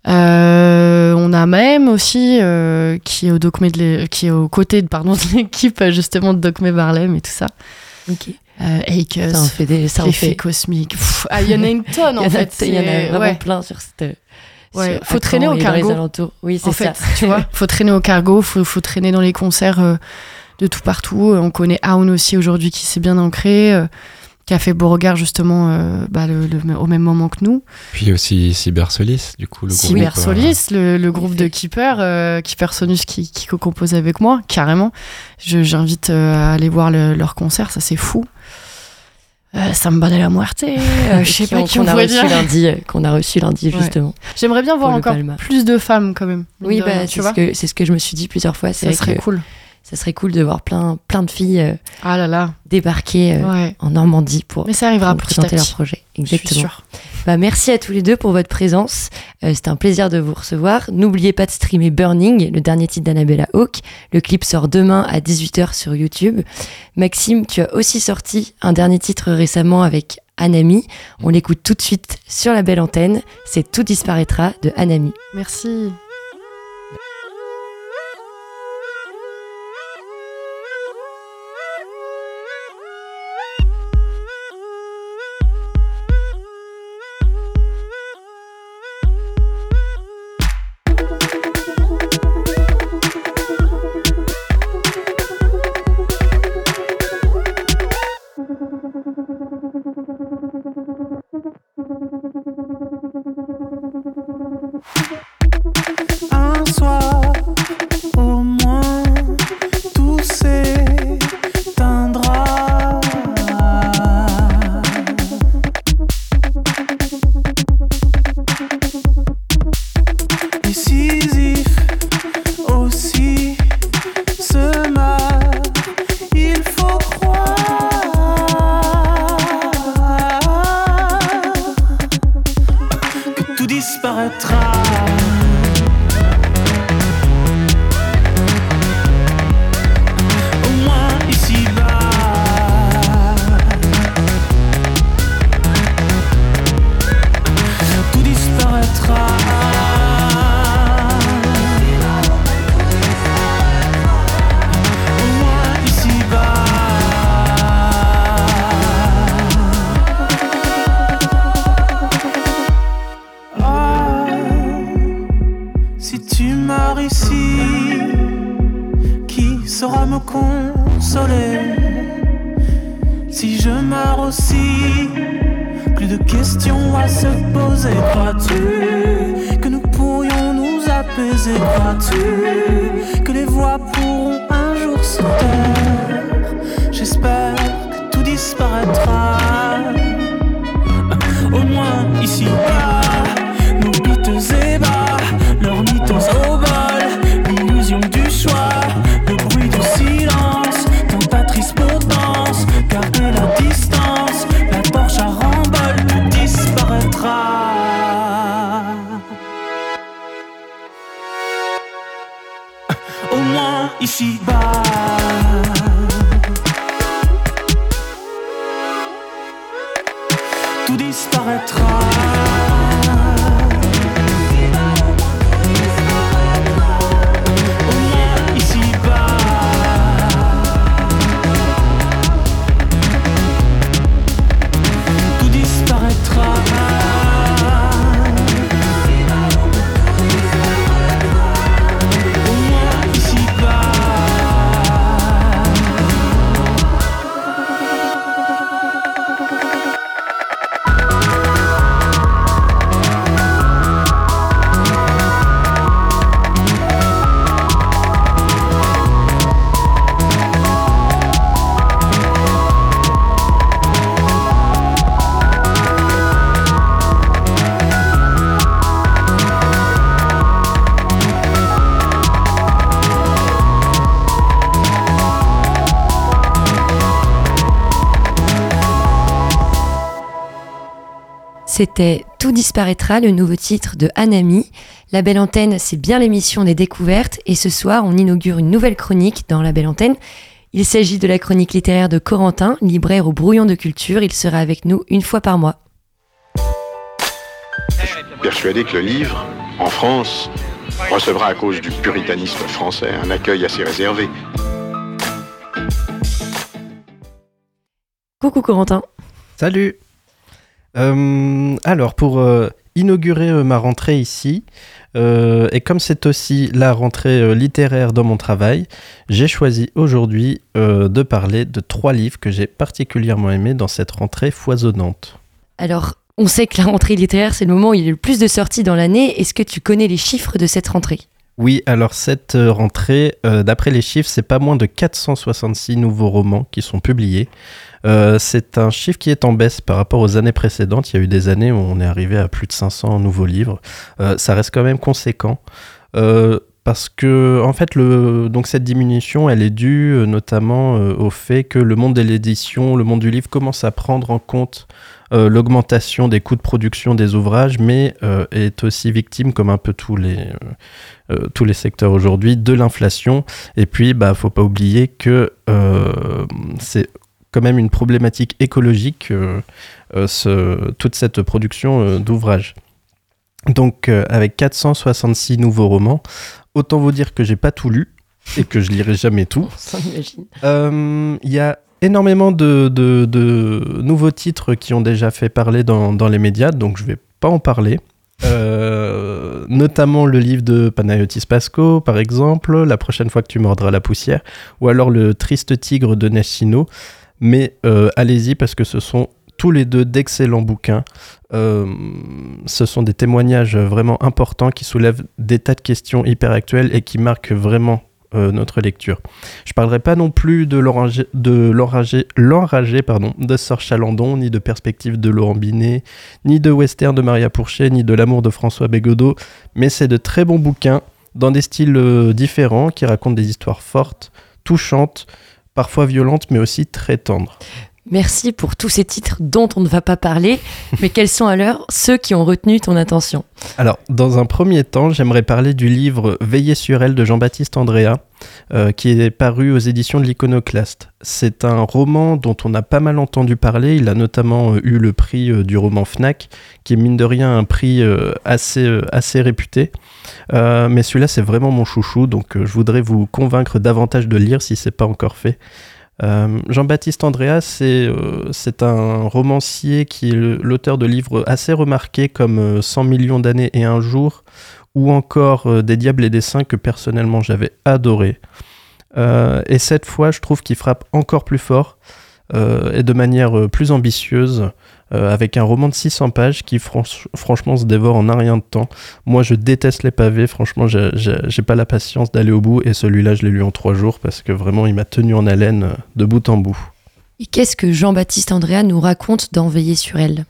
Euh, on a même aussi euh, qui est au de qui est aux côtés de pardon de l'équipe justement de Docme Barlem et tout ça. Ok. Euh, Akers, ça en fait des ça fait cosmique. Ah, il y en a une tonne en fait. Il y en a vraiment plein sur cette. Ouais, faut traîner au cargo. Oui, c'est ça. tu vois, faut traîner au cargo, faut, faut traîner dans les concerts euh, de tout partout. On connaît Aoun aussi aujourd'hui qui s'est bien ancré qui a fait Beauregard justement euh, bah, au même moment que nous. Puis aussi Cybersolis, du coup, le Cybersolis, groupe. le, le, groupe de Keeper, euh, Keeper Sonus qui, qui co-compose avec moi, carrément. J'invite euh, à aller voir leur concert, ça c'est fou. Euh, Samba de la Muerte, je sais pas qui on, a reçu lundi, qu'on a reçu lundi justement. J'aimerais bien voir encore plus de femmes quand même. Oui, bah, c'est ce, ce, que je me suis dit plusieurs fois. Ça serait cool ça serait cool de voir plein, plein de filles euh, ah là là. débarquer euh, en Normandie pour, Mais ça arrivera présenter leur projet. Exactement. Bah, merci à tous les deux pour votre présence. Euh, C'était un plaisir de vous recevoir. N'oubliez pas de streamer Burning, le dernier titre d'Annabella Hawk. Le clip sort demain à 18h sur YouTube. Maxime, tu as aussi sorti un dernier titre récemment avec Anami. On l'écoute tout de suite sur la belle antenne. C'est Tout disparaîtra de Anami. Merci. C'était Tout disparaîtra, le nouveau titre de Anami. La Belle Antenne, c'est bien l'émission des découvertes et ce soir, on inaugure une nouvelle chronique dans La Belle Antenne. Il s'agit de la chronique littéraire de Corentin, libraire au Brouillon de Culture. Il sera avec nous une fois par mois. Je suis persuadé que le livre, en France, recevra à cause du puritanisme français un accueil assez réservé. Coucou Corentin. Salut euh, alors, pour euh, inaugurer euh, ma rentrée ici, et comme c'est aussi la rentrée littéraire dans mon travail, j'ai choisi aujourd'hui de parler de trois livres que j'ai particulièrement aimés dans cette rentrée foisonnante. Alors, on sait que la rentrée littéraire, c'est le moment où il y a le plus de sorties dans l'année. Est-ce que tu connais les chiffres de cette rentrée? Oui, alors cette rentrée, d'après les chiffres, c'est pas moins de 466 nouveaux romans qui sont publiés. Euh, c'est un chiffre qui est en baisse par rapport aux années précédentes. Il y a eu des années où on est arrivé à plus de 500 nouveaux livres. Euh, ça reste quand même conséquent. Euh, parce que en fait donc cette diminution elle est due notamment au fait que le monde de l'édition, le monde du livre commence à prendre en compte l'augmentation des coûts de production des ouvrages, mais est aussi victime, comme un peu tous les, tous les secteurs aujourd'hui, de l'inflation. Et puis, bah, faut pas oublier que c'est quand même une problématique écologique, euh, euh, ce, toute cette production euh, d'ouvrages. Donc avec 466 nouveaux romans, autant vous dire que j'ai pas tout lu et que je lirai jamais tout. Il y a énormément de, de, nouveaux titres qui ont déjà fait parler dans, dans les médias, donc je vais pas en parler. notamment le livre de Panayotis Pasco, par exemple, La prochaine fois que tu mordras la poussière, ou alors Le triste tigre de Nessino. Mais euh, allez-y parce que ce sont tous les deux d'excellents bouquins. Euh, ce sont des témoignages vraiment importants qui soulèvent des tas de questions hyper actuelles et qui marquent vraiment euh, notre lecture. Je parlerai pas non plus de l'enragé, de pardon, de Sœur Chalandon, ni de Perspective de Laurent Binet, ni de Western de Maria Pourchet, ni de L'amour de François Bégodeau, mais c'est de très bons bouquins dans des styles différents qui racontent des histoires fortes, touchantes, parfois violente, mais aussi très tendre. Merci pour tous ces titres dont on ne va pas parler, mais quels sont alors ceux qui ont retenu ton attention Alors, dans un premier temps, j'aimerais parler du livre Veiller sur elle de Jean-Baptiste Andrea, euh, qui est paru aux éditions de l'Iconoclaste. C'est un roman dont on a pas mal entendu parler. Il a notamment euh, eu le prix euh, du roman Fnac, qui est mine de rien un prix assez, assez réputé. mais celui-là, c'est vraiment mon chouchou, donc je voudrais vous convaincre davantage de lire si c'est pas encore fait. Euh, Jean-Baptiste Andrea, euh, c'est un romancier qui est l'auteur de livres assez remarqués comme 100 euh, millions d'années et un jour, ou encore Des Diables et des Saints que personnellement j'avais adoré. et cette fois, je trouve qu'il frappe encore plus fort et de manière plus ambitieuse. Euh, avec un roman de 600 pages qui franchement se dévore en un rien de temps. Moi je déteste les pavés, franchement j'ai pas la patience d'aller au bout et celui-là je l'ai lu en trois jours parce que vraiment il m'a tenu en haleine euh, de bout en bout. Et qu'est-ce que Jean-Baptiste Andrea nous raconte dans Veiller sur elle?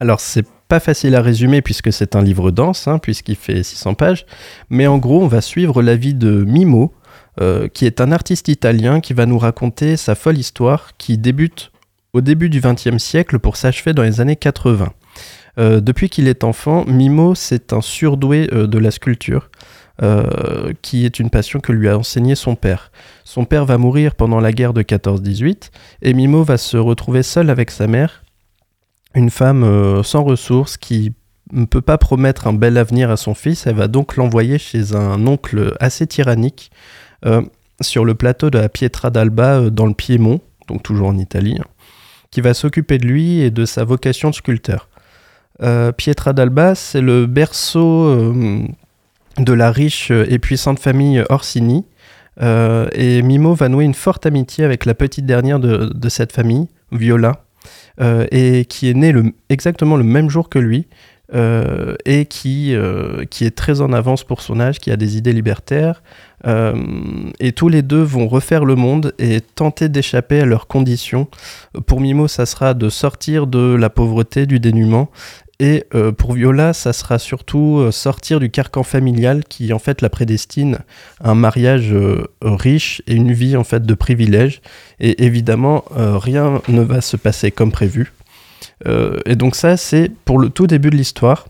Alors c'est pas facile à résumer puisque c'est un livre dense, hein, puisqu'il fait 600 pages, mais en gros on va suivre la vie de Mimo, euh, qui est un artiste italien qui va nous raconter sa folle histoire qui débute au début du XXe siècle pour s'achever dans les années 80. Euh, depuis qu'il est enfant, Mimo, c'est un surdoué euh, de la sculpture, qui est une passion que lui a enseigné son père. Son père va mourir pendant la guerre de 14-18, et Mimo va se retrouver seul avec sa mère, une femme sans ressources qui ne peut pas promettre un bel avenir à son fils. Elle va donc l'envoyer chez un oncle assez tyrannique sur le plateau de la Pietra d'Alba dans le Piémont, donc toujours en Italie qui va s'occuper de lui et de sa vocation de sculpteur. Euh, Pietra d'Alba, c'est le berceau euh, de la riche et puissante famille Orsini. Euh, et Mimo va nouer une forte amitié avec la petite dernière de, cette famille, Viola, et qui est née exactement le même jour que lui, euh, et qui, euh, qui est très en avance pour son âge, qui a des idées libertaires. Euh, et tous les deux vont refaire le monde et tenter d'échapper à leurs conditions. Pour Mimo, ça sera de sortir de la pauvreté, du dénuement. Et pour Viola, ça sera surtout sortir du carcan familial qui en fait la prédestine à un mariage riche et une vie en fait de privilèges. Et évidemment, rien ne va se passer comme prévu. Et donc ça, c'est pour le tout début de l'histoire.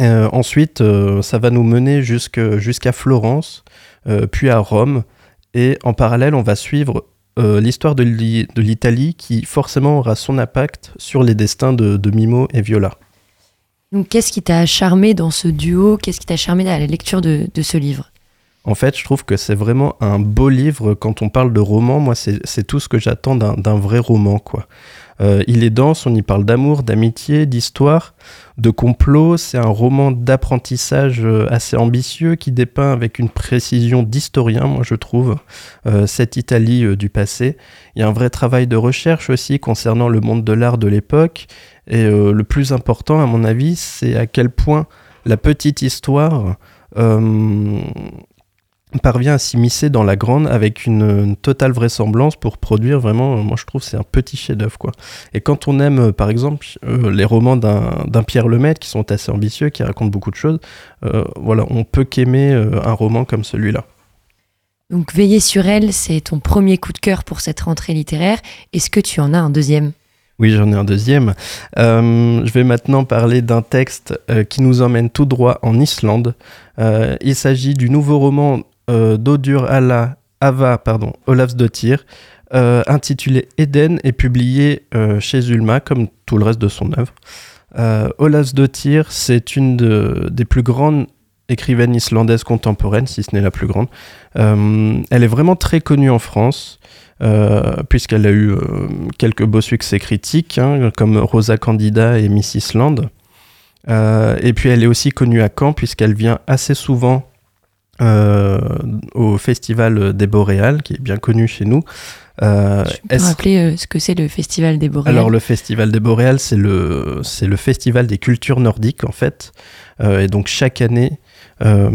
ensuite, ça va nous mener jusqu'à Florence, puis à Rome. Et en parallèle, on va suivre l'histoire de l'Italie qui forcément aura son impact sur les destins de Mimo et Viola. Donc, qu'est-ce qui t'a charmé dans ce duo? Qu'est-ce qui t'a charmé dans la lecture de, ce livre? En fait, je trouve que c'est vraiment un beau livre. Quand on parle de roman, moi, c'est tout ce que j'attends d'un vrai roman, quoi. Euh, il est dense, on y parle d'amour, d'amitié, d'histoire, de complot. C'est un roman d'apprentissage euh, assez ambitieux qui dépeint avec une précision d'historien, moi je trouve, euh, cette Italie du passé. Il y a un vrai travail de recherche aussi concernant le monde de l'art de l'époque et le plus important, à mon avis, c'est à quel point la petite histoire parvient à s'immiscer dans la grande avec une, totale vraisemblance pour produire vraiment, moi je trouve, c'est un petit chef-d'œuvre. quoi. Et quand on aime, par exemple, euh, les romans d'un Pierre Lemaitre qui sont assez ambitieux, qui racontent beaucoup de choses, voilà, on peut qu'aimer un roman comme celui-là. Donc Veiller sur elle, c'est ton premier coup de cœur pour cette rentrée littéraire. Est-ce que tu en as un deuxième? Oui, j'en ai un deuxième. Euh, je vais maintenant parler d'un texte euh, qui nous emmène tout droit en Islande. Euh, il s'agit du nouveau roman d'Odur Alla Ava, pardon, Olafsdottir, intitulé Eden et publié chez Ulma, comme tout le reste de son œuvre. Olafsdottir, c'est une des plus grandes écrivaines islandaises contemporaines, si ce n'est la plus grande. elle est vraiment très connue en France. Euh, puisqu'elle a eu euh, quelques beaux succès critiques, hein, comme Rosa Candida et Miss Island. Euh, et puis elle est aussi connue à Caen, puisqu'elle vient assez souvent au Festival des Boréales, qui est bien connu chez nous. Euh, tu peux rappeler ce que c'est le Festival des Boréales Alors le Festival des Boréales, c'est le, c'est le festival des cultures nordiques en fait. et donc chaque année, euh,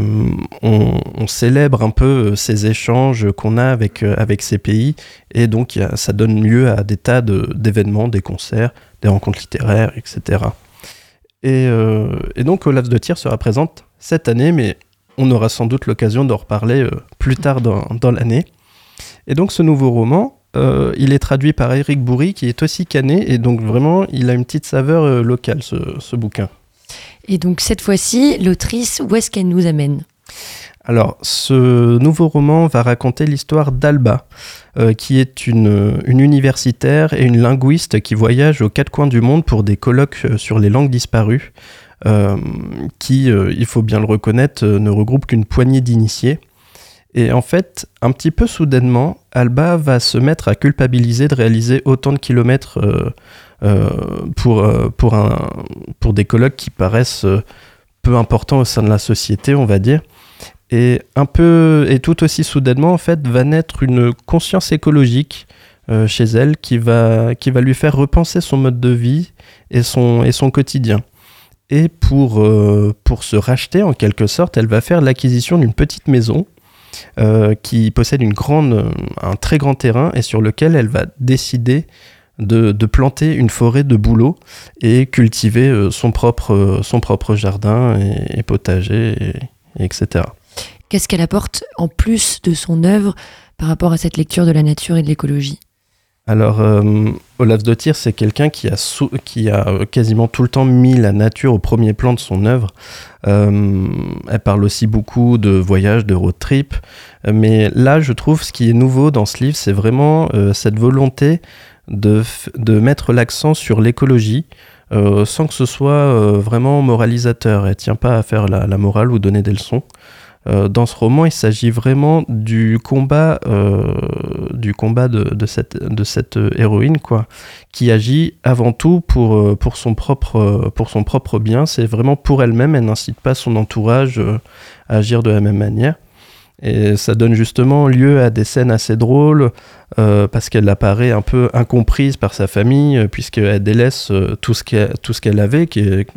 on, célèbre un peu euh, ces échanges qu'on a avec, euh, avec ces pays et donc ça donne lieu à des tas d'événements, des concerts, des rencontres littéraires, etc. Et, donc Olaf de Thiers sera présente cette année, mais on aura sans doute l'occasion d'en reparler plus tard dans, l'année. Et donc ce nouveau roman, il est traduit par Eric Bourri, qui est aussi canet, et donc vraiment, il a une petite saveur locale, ce bouquin. Et donc cette fois-ci, l'autrice, où est-ce qu'elle nous amène? Alors, ce nouveau roman va raconter l'histoire d'Alba, euh, qui est une, universitaire et une linguiste qui voyage aux quatre coins du monde pour des colloques euh, sur les langues disparues, euh, qui, il faut bien le reconnaître, ne regroupe qu'une poignée d'initiés. Et en fait, un petit peu soudainement, Alba va se mettre à culpabiliser de réaliser autant de kilomètres euh, pour, euh, pour, un, pour des colloques qui paraissent euh, peu importants au sein de la société, on va dire. Et un peu, et tout aussi soudainement, en fait, va naître une conscience écologique chez elle qui va, qui va lui faire repenser son mode de vie et son, et son quotidien. Et pour, pour se racheter, en quelque sorte, elle va faire l'acquisition d'une petite maison qui possède une grande, un très grand terrain et sur lequel elle va décider de, planter une forêt de bouleaux et cultiver euh, son, propre, euh, son propre jardin et, potager, etc. Qu'est-ce qu'elle apporte en plus de son œuvre par rapport à cette lecture de la nature et de l'écologie? Alors, euh, Olaf de c'est quelqu'un qui a, a quasiment tout le temps mis la nature au premier plan de son œuvre. elle parle aussi beaucoup de voyages, de road trip. Mais là, je trouve ce qui est nouveau dans ce livre, c'est vraiment cette volonté de, mettre l'accent sur l'écologie euh, sans que ce soit euh, vraiment moralisateur. Elle tient pas à faire la, morale ou donner des leçons. Euh, dans ce roman, il s'agit vraiment du combat, du combat de, cette, cette héroïne, quoi, qui agit avant tout pour, son, propre, bien. C'est vraiment pour elle-même, elle n'incite pas son entourage à agir de la même manière. Et ça donne justement lieu à des scènes assez drôles euh, parce qu'elle apparaît un peu incomprise par sa famille euh, puisqu'elle délaisse euh, tout ce qu'elle avait, qui est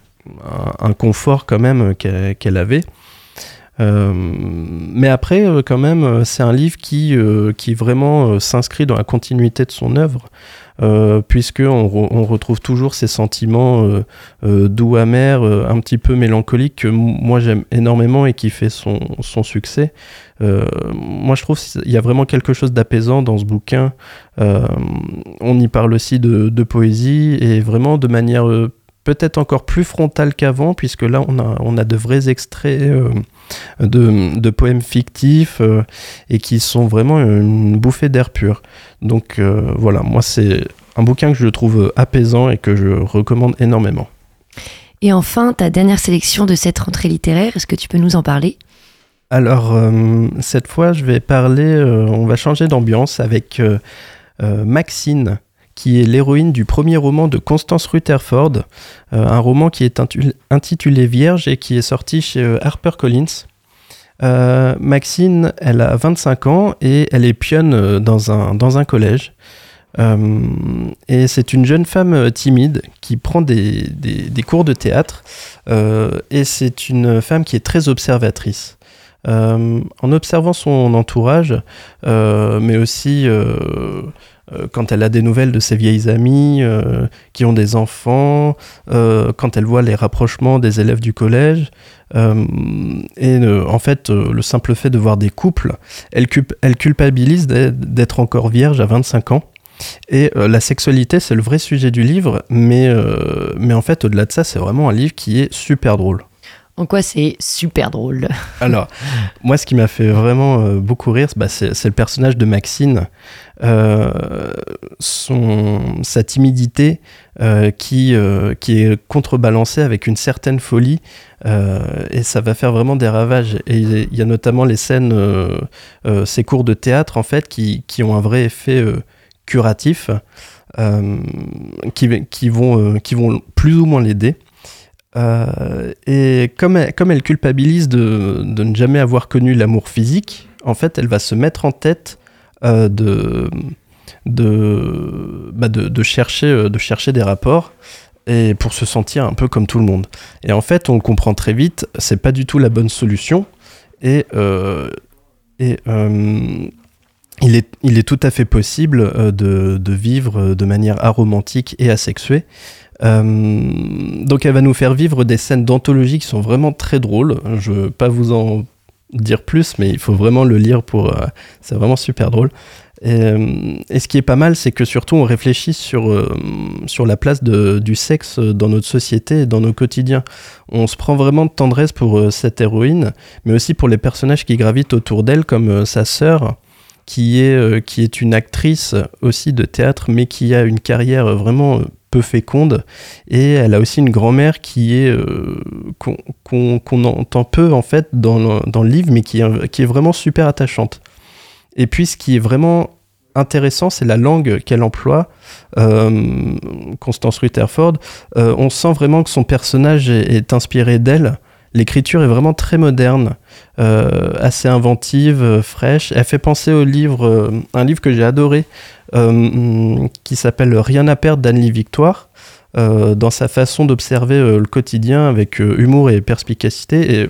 un, confort quand même qu'elle avait. Euh, mais après, euh, quand même, euh, c'est un livre qui, qui vraiment s'inscrit dans la continuité de son œuvre. Euh, puisqu'on on retrouve toujours ces sentiments doux, amers, un petit peu mélancoliques que moi j'aime énormément et qui fait son, son succès. moi je trouve qu'il y a vraiment quelque chose d'apaisant dans ce bouquin. on y parle aussi de, de, poésie et vraiment de manière peut-être encore plus frontale qu'avant, puisque là on a, on a de vrais extraits de, poèmes fictifs euh, et qui sont vraiment une bouffée d'air pur. Donc euh, voilà, moi c'est un bouquin que je trouve apaisant et que je recommande énormément. Et enfin, ta dernière sélection de cette rentrée littéraire, est-ce que tu peux nous en parler? Alors, euh, cette fois, je vais parler, on va changer d'ambiance avec Maxine, qui est l'héroïne du premier roman de Constance Rutherford, euh, un roman qui est intitulé Vierge et qui est sorti chez euh, HarperCollins. Euh, Maxine, elle a 25 ans et elle est pionne dans un, dans un collège. et c'est une jeune femme timide qui prend des, des, cours de théâtre. et c'est une femme qui est très observatrice. en observant son entourage, mais aussi euh, quand elle a des nouvelles de ses vieilles amies euh, qui ont des enfants, euh, quand elle voit les rapprochements des élèves du collège. et en fait, le simple fait de voir des couples, elle, culpabilise d'être encore vierge à 25 ans. Et la sexualité, c'est le vrai sujet du livre, mais en fait, au-delà de ça, c'est vraiment un livre qui est super drôle. En quoi c'est super drôle Alors, moi, ce qui m'a fait vraiment euh, beaucoup rire, bah, c'est le personnage de Maxine, euh, son, sa timidité euh, qui, qui est contrebalancée avec une certaine folie, et ça va faire vraiment des ravages. Et il y a notamment les scènes, ces cours de théâtre, en fait, qui, qui ont un vrai effet curatif, qui, vont, qui vont plus ou moins l'aider. Euh, et comme elle, comme elle culpabilise de, de, ne jamais avoir connu l'amour physique, en fait, elle va se mettre en tête euh, de, bah de, de, chercher, euh, de chercher des rapports et pour se sentir un peu comme tout le monde. Et en fait, on comprend très vite, c'est pas du tout la bonne solution. Et, et il, est, il est tout à fait possible de, de vivre de manière aromantique et asexuée. Euh, donc elle va nous faire vivre des scènes d'anthologie qui sont vraiment très drôles. Je veux pas vous en dire plus, mais il faut vraiment le lire pour. Euh, c'est vraiment super drôle. Euh, et, ce qui est pas mal, c'est que surtout on réfléchit sur, sur la place de, du sexe dans notre société et dans nos quotidiens. On se prend vraiment de tendresse pour cette héroïne, mais aussi pour les personnages qui gravitent autour d'elle, comme sa sœur, qui est, qui est une actrice aussi de théâtre, mais qui a une carrière vraiment peu féconde. Et elle a aussi une grand-mère qui est euh, qu'on entend peu en fait dans le, livre mais qui est, vraiment super attachante. Et puis ce qui est vraiment intéressant c'est la langue qu'elle emploie euh, Constance Rutherford. Euh, on sent vraiment que son personnage est, inspiré d'elle l'écriture est vraiment très moderne assez inventive fraîche elle fait penser au livre un livre que j'ai adoré euh, qui s'appelle Rien à perdre d'Anne-Lee Victoire. Euh, dans sa façon d'observer euh, le quotidien avec humour et perspicacité.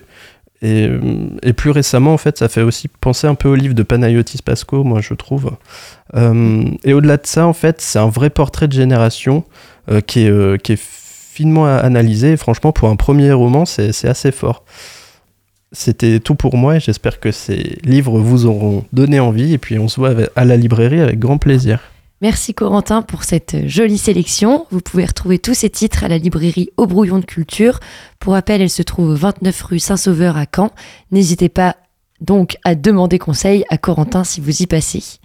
Et plus récemment, en fait, ça fait aussi penser un peu au livre de Panayotis Pasco, moi, je trouve. et au-delà de ça, en fait, c'est un vrai portrait de génération qui est finement analysé. Franchement, pour un premier roman, c'est assez fort. C'était tout pour moi j'espère que ces livres vous auront donné envie. Et puis on se voit à la librairie avec grand plaisir. Merci Corentin pour cette jolie sélection. Vous pouvez retrouver tous ces titres à la librairie Au Brouillon de Culture. Pour rappel, elle se trouve 29 rue Saint-Sauveur à Caen. N'hésitez pas donc à demander conseil à Corentin si vous y passez.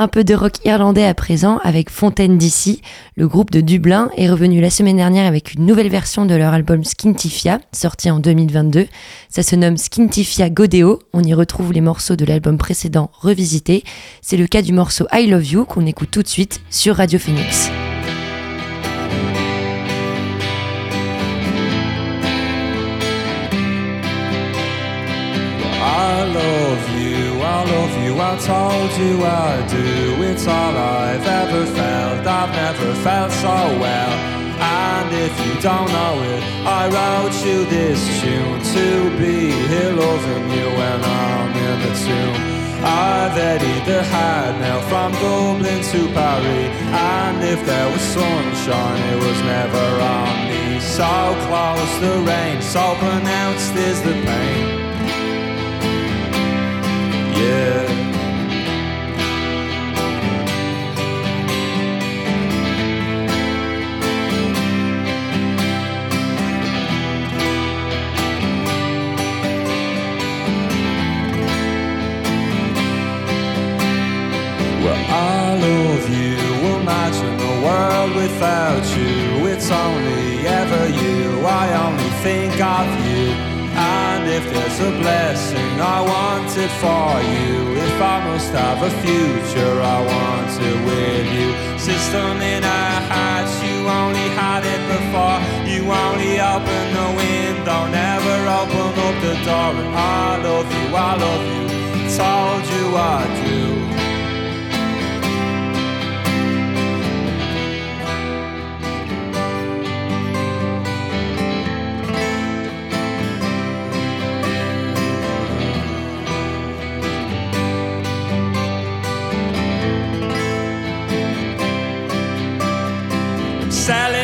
Un peu de rock irlandais à présent avec Fontaine d'ici. Le groupe de Dublin est revenu la semaine dernière avec une nouvelle version de leur album Skintifia, sorti en 2022. Ça se nomme Skintifia Godeo. On y retrouve les morceaux de l'album précédent revisités. C'est le cas du morceau I Love You qu'on écoute tout de suite sur Radio Phoenix. I told you I do. It's all I've ever felt. I've never felt so well. And if you don't know it, I wrote you this tune to be here loving you when I'm in the tomb. I've eddied the hat now from Dublin to Paris. And if there was sunshine, it was never on me. So close the rain, so pronounced is the pain. Yeah. Without you. It's only ever you. I only think of you. And if there's a blessing, I want it for you. If I must have a future, I want it with you. System in our hearts, you only had it before. You only open the window, never open up the door. And I love you, I love you. Told you I do.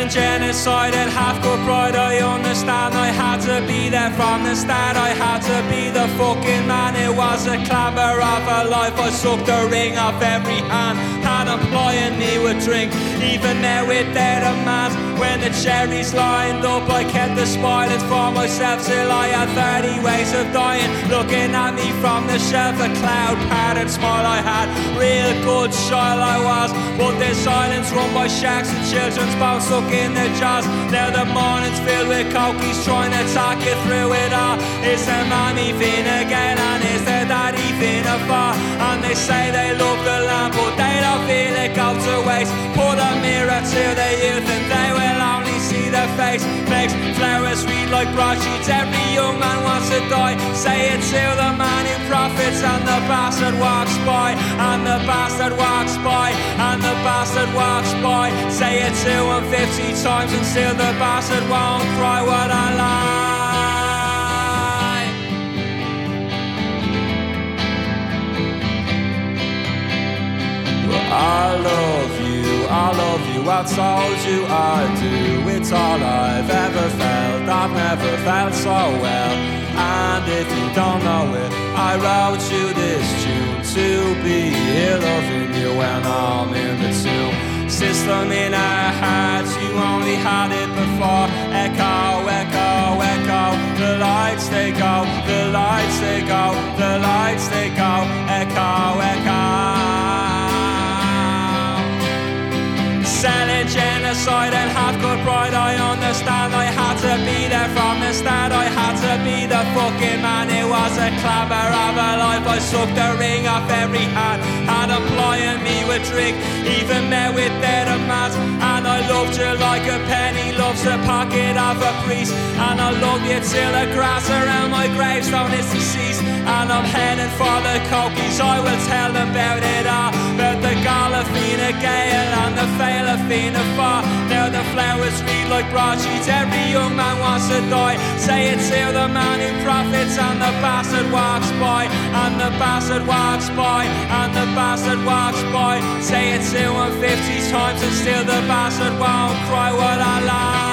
Selling genocide and half good pride. I understand I had to be there from the start. I had to be the fucking man. It was a clamor of a life. I sucked the ring off every hand. Had employing me with drink, even there with their demands. When the cherries lined up, I kept the spoilers for myself till I had 30 ways of dying. Looking at me from the shelf, a cloud pattern smile I had. Real good child I was, but there's silence run by shacks and children's bones stuck in the jars. Now the morning's filled with cokies trying to talk you through it all. Is the mommy fin again and is the daddy fin afar? And they say they love the land, but they don't feel it go to waste. Put a mirror to the youth and they will only their face. Makes flowers read like broadsheets. Every young man wants to die. Say it to the man who profits and the bastard walks by. And the bastard walks by. And the bastard walks by. Say it to him 50 times and still the bastard won't cry what I like. I love you, I love you, I told you I do. It's all I've ever felt, I've never felt so well. And if you don't know it, I wrote you this tune to be here loving you when I'm in the tomb. System in our hearts, you only had it before. Echo, echo, echo. The lights they go, the lights they go, the lights they go. Echo, echo selling genocide and half good pride. I understand I had to be there from the start. I had to be the fucking man. It was a clamor of a life. I sucked the ring off every hand. Had employing me with drink, even met with their demands. And I loved you like a penny loves the pocket of a priest. And I love you till the grass around my gravestone is deceased. And I'm heading for the cokies. I will tell about it all. About the Galafina Gale and the fail a fiend far. Now the flowers read like broadsheets. Every young man wants to die. Say it to the man who profits, and the bastard walks by, and the bastard walks by, and the bastard walks by. Say it to him 50 times, and still the bastard won't cry what I like.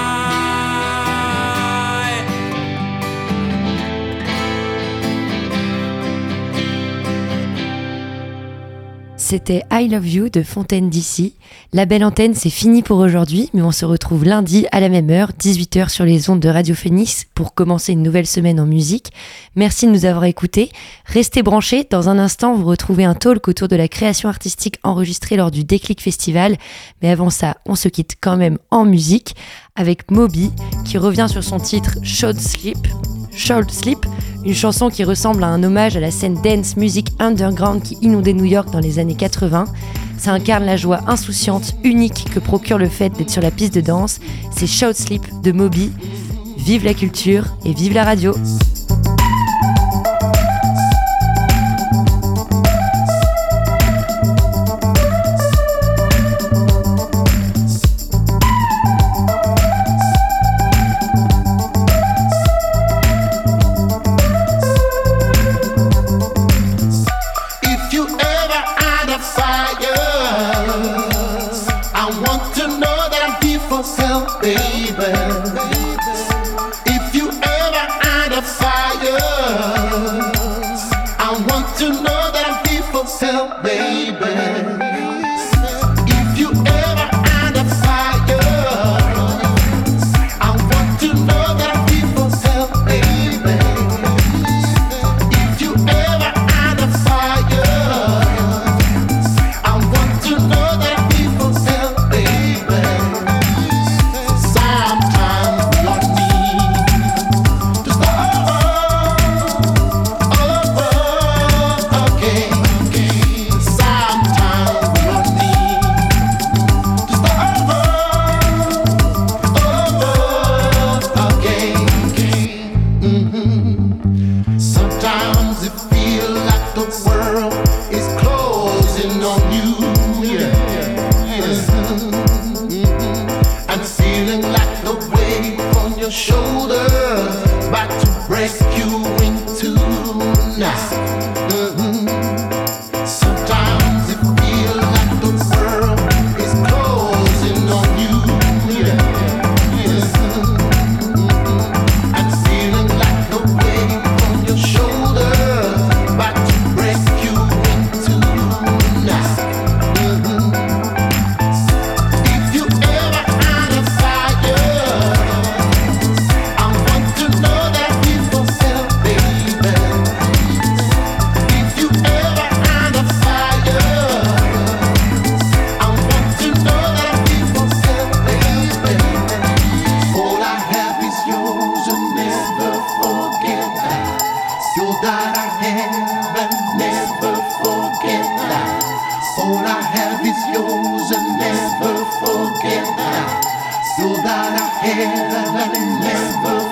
C'était I Love You de Fontaine d'ici. La belle antenne, c'est fini pour aujourd'hui, mais on se retrouve lundi à la même heure, 18h sur les ondes de Radio Phoenix pour commencer une nouvelle semaine en musique. Merci de nous avoir écoutés. Restez branchés. Dans un instant, vous retrouvez un talk autour de la création artistique enregistrée lors du Déclic Festival. Mais avant ça, on se quitte quand même en musique avec Moby qui revient sur son titre Short Sleep. Short Sleep, une chanson qui ressemble à un hommage à la scène dance music underground qui inondait New York dans les années 80. Ça incarne la joie insouciante, unique que procure le fait d'être sur la piste de danse. C'est Short Sleep de Moby. Vive la culture et vive la radio! Yourself, baby. That I have and never